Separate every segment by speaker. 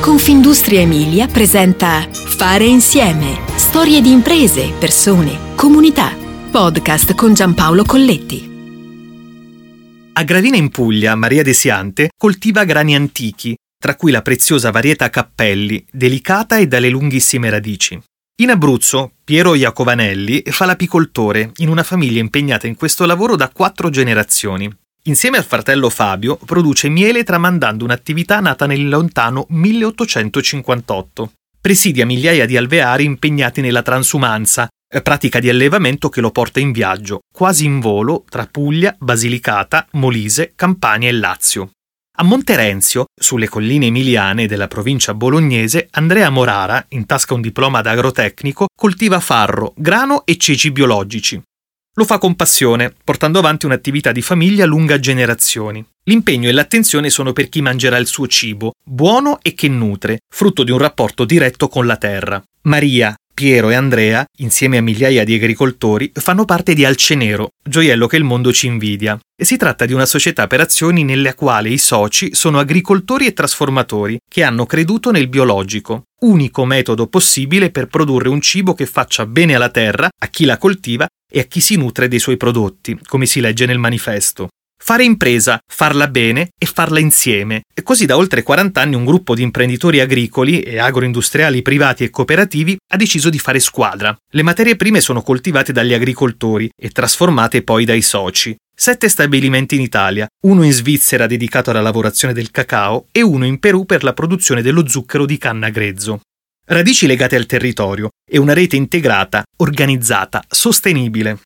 Speaker 1: Confindustria Emilia presenta Fare insieme. Storie di imprese, persone, comunità. Podcast con Giampaolo Colletti.
Speaker 2: A Gravina in Puglia, Maria De Siante coltiva grani antichi, tra cui la preziosa varietà Cappelli, delicata e dalle lunghissime radici. In Abruzzo, Piero Iacovanelli fa l'apicoltore in una famiglia impegnata in questo lavoro da quattro generazioni. Insieme al fratello Fabio produce miele tramandando un'attività nata nel lontano 1858. Presidia migliaia di alveari impegnati nella transumanza, pratica di allevamento che lo porta in viaggio, quasi in volo, tra Puglia, Basilicata, Molise, Campania e Lazio. A Monterenzio, sulle colline emiliane della provincia bolognese, Andrea Morara, in tasca un diploma da agrotecnico, coltiva farro, grano e ceci biologici. Lo fa con passione, portando avanti un'attività di famiglia lunga generazioni. L'impegno e l'attenzione sono per chi mangerà il suo cibo, buono e che nutre, frutto di un rapporto diretto con la terra. Maria, Piero e Andrea, insieme a migliaia di agricoltori, fanno parte di Alcenero, gioiello che il mondo ci invidia. E si tratta di una società per azioni nella quale i soci sono agricoltori e trasformatori che hanno creduto nel biologico, unico metodo possibile per produrre un cibo che faccia bene alla terra, a chi la coltiva e a chi si nutre dei suoi prodotti, come si legge nel manifesto. Fare impresa, farla bene e farla insieme. E così da oltre 40 anni un gruppo di imprenditori agricoli e agroindustriali privati e cooperativi ha deciso di fare squadra. Le materie prime sono coltivate dagli agricoltori e trasformate poi dai soci. Sette stabilimenti in Italia, uno in Svizzera dedicato alla lavorazione del cacao e uno in Perù per la produzione dello zucchero di canna grezzo radici legate al territorio e una rete integrata, organizzata, sostenibile.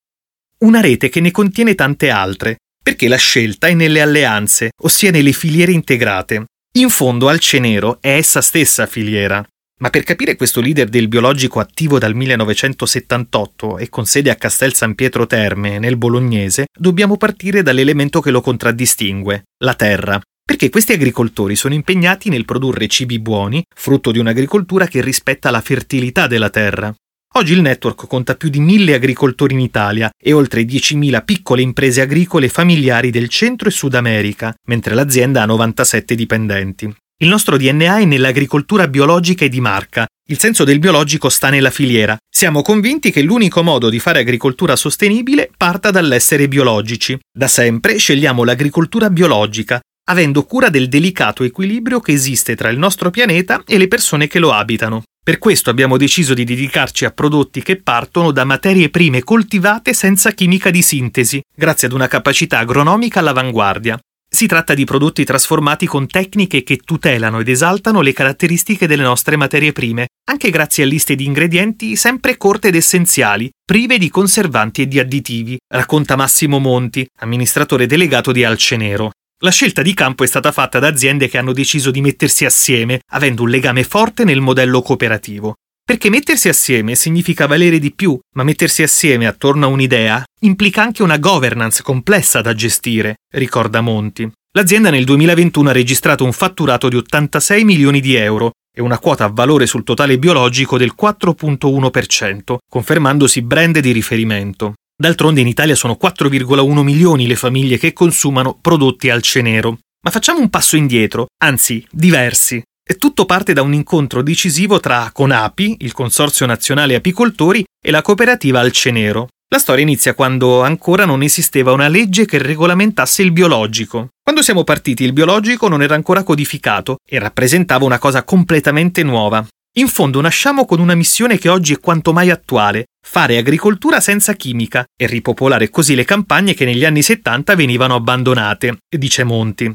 Speaker 2: Una rete che ne contiene tante altre, perché la scelta è nelle alleanze, ossia nelle filiere integrate. In fondo al Cenero è essa stessa filiera. Ma per capire questo leader del biologico attivo dal 1978 e con sede a Castel San Pietro Terme, nel bolognese, dobbiamo partire dall'elemento che lo contraddistingue, la terra. Perché questi agricoltori sono impegnati nel produrre cibi buoni, frutto di un'agricoltura che rispetta la fertilità della terra. Oggi il network conta più di mille agricoltori in Italia e oltre 10.000 piccole imprese agricole familiari del Centro e Sud America, mentre l'azienda ha 97 dipendenti. Il nostro DNA è nell'agricoltura biologica e di marca. Il senso del biologico sta nella filiera. Siamo convinti che l'unico modo di fare agricoltura sostenibile parta dall'essere biologici. Da sempre scegliamo l'agricoltura biologica, avendo cura del delicato equilibrio che esiste tra il nostro pianeta e le persone che lo abitano. Per questo abbiamo deciso di dedicarci a prodotti che partono da materie prime coltivate senza chimica di sintesi, grazie ad una capacità agronomica all'avanguardia. Si tratta di prodotti trasformati con tecniche che tutelano ed esaltano le caratteristiche delle nostre materie prime, anche grazie a liste di ingredienti sempre corte ed essenziali, prive di conservanti e di additivi, racconta Massimo Monti, amministratore delegato di Alcenero. La scelta di campo è stata fatta da aziende che hanno deciso di mettersi assieme, avendo un legame forte nel modello cooperativo. Perché mettersi assieme significa valere di più, ma mettersi assieme attorno a un'idea implica anche una governance complessa da gestire, ricorda Monti. L'azienda nel 2021 ha registrato un fatturato di 86 milioni di euro e una quota a valore sul totale biologico del 4.1%, confermandosi brand di riferimento. D'altronde in Italia sono 4,1 milioni le famiglie che consumano prodotti al cenero. Ma facciamo un passo indietro, anzi diversi. E tutto parte da un incontro decisivo tra Conapi, il Consorzio Nazionale Apicoltori, e la cooperativa Alcenero. La storia inizia quando ancora non esisteva una legge che regolamentasse il biologico. Quando siamo partiti il biologico non era ancora codificato e rappresentava una cosa completamente nuova. In fondo nasciamo con una missione che oggi è quanto mai attuale, fare agricoltura senza chimica e ripopolare così le campagne che negli anni 70 venivano abbandonate, dice Monti.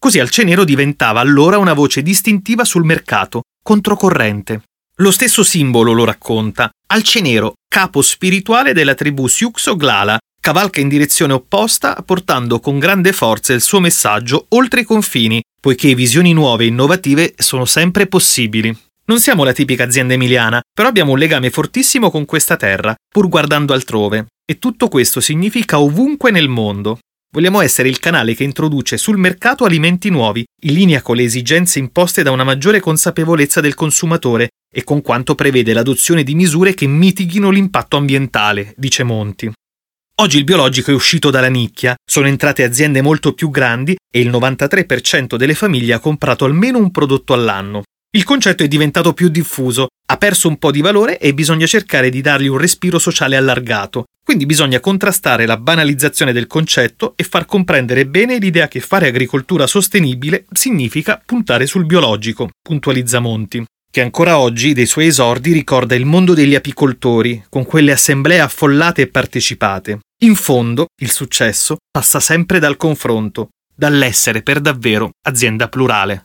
Speaker 2: Così Alcenero diventava allora una voce distintiva sul mercato, controcorrente. Lo stesso simbolo lo racconta. Alcenero, capo spirituale della tribù Siuxo-Glala, cavalca in direzione opposta portando con grande forza il suo messaggio oltre i confini, poiché visioni nuove e innovative sono sempre possibili. Non siamo la tipica azienda emiliana, però abbiamo un legame fortissimo con questa terra, pur guardando altrove. E tutto questo significa ovunque nel mondo. Vogliamo essere il canale che introduce sul mercato alimenti nuovi, in linea con le esigenze imposte da una maggiore consapevolezza del consumatore e con quanto prevede l'adozione di misure che mitighino l'impatto ambientale, dice Monti. Oggi il biologico è uscito dalla nicchia, sono entrate aziende molto più grandi e il 93% delle famiglie ha comprato almeno un prodotto all'anno. Il concetto è diventato più diffuso, ha perso un po' di valore e bisogna cercare di dargli un respiro sociale allargato. Quindi bisogna contrastare la banalizzazione del concetto e far comprendere bene l'idea che fare agricoltura sostenibile significa puntare sul biologico, puntualizza Monti che ancora oggi dei suoi esordi ricorda il mondo degli apicoltori, con quelle assemblee affollate e partecipate. In fondo, il successo passa sempre dal confronto, dall'essere per davvero azienda plurale.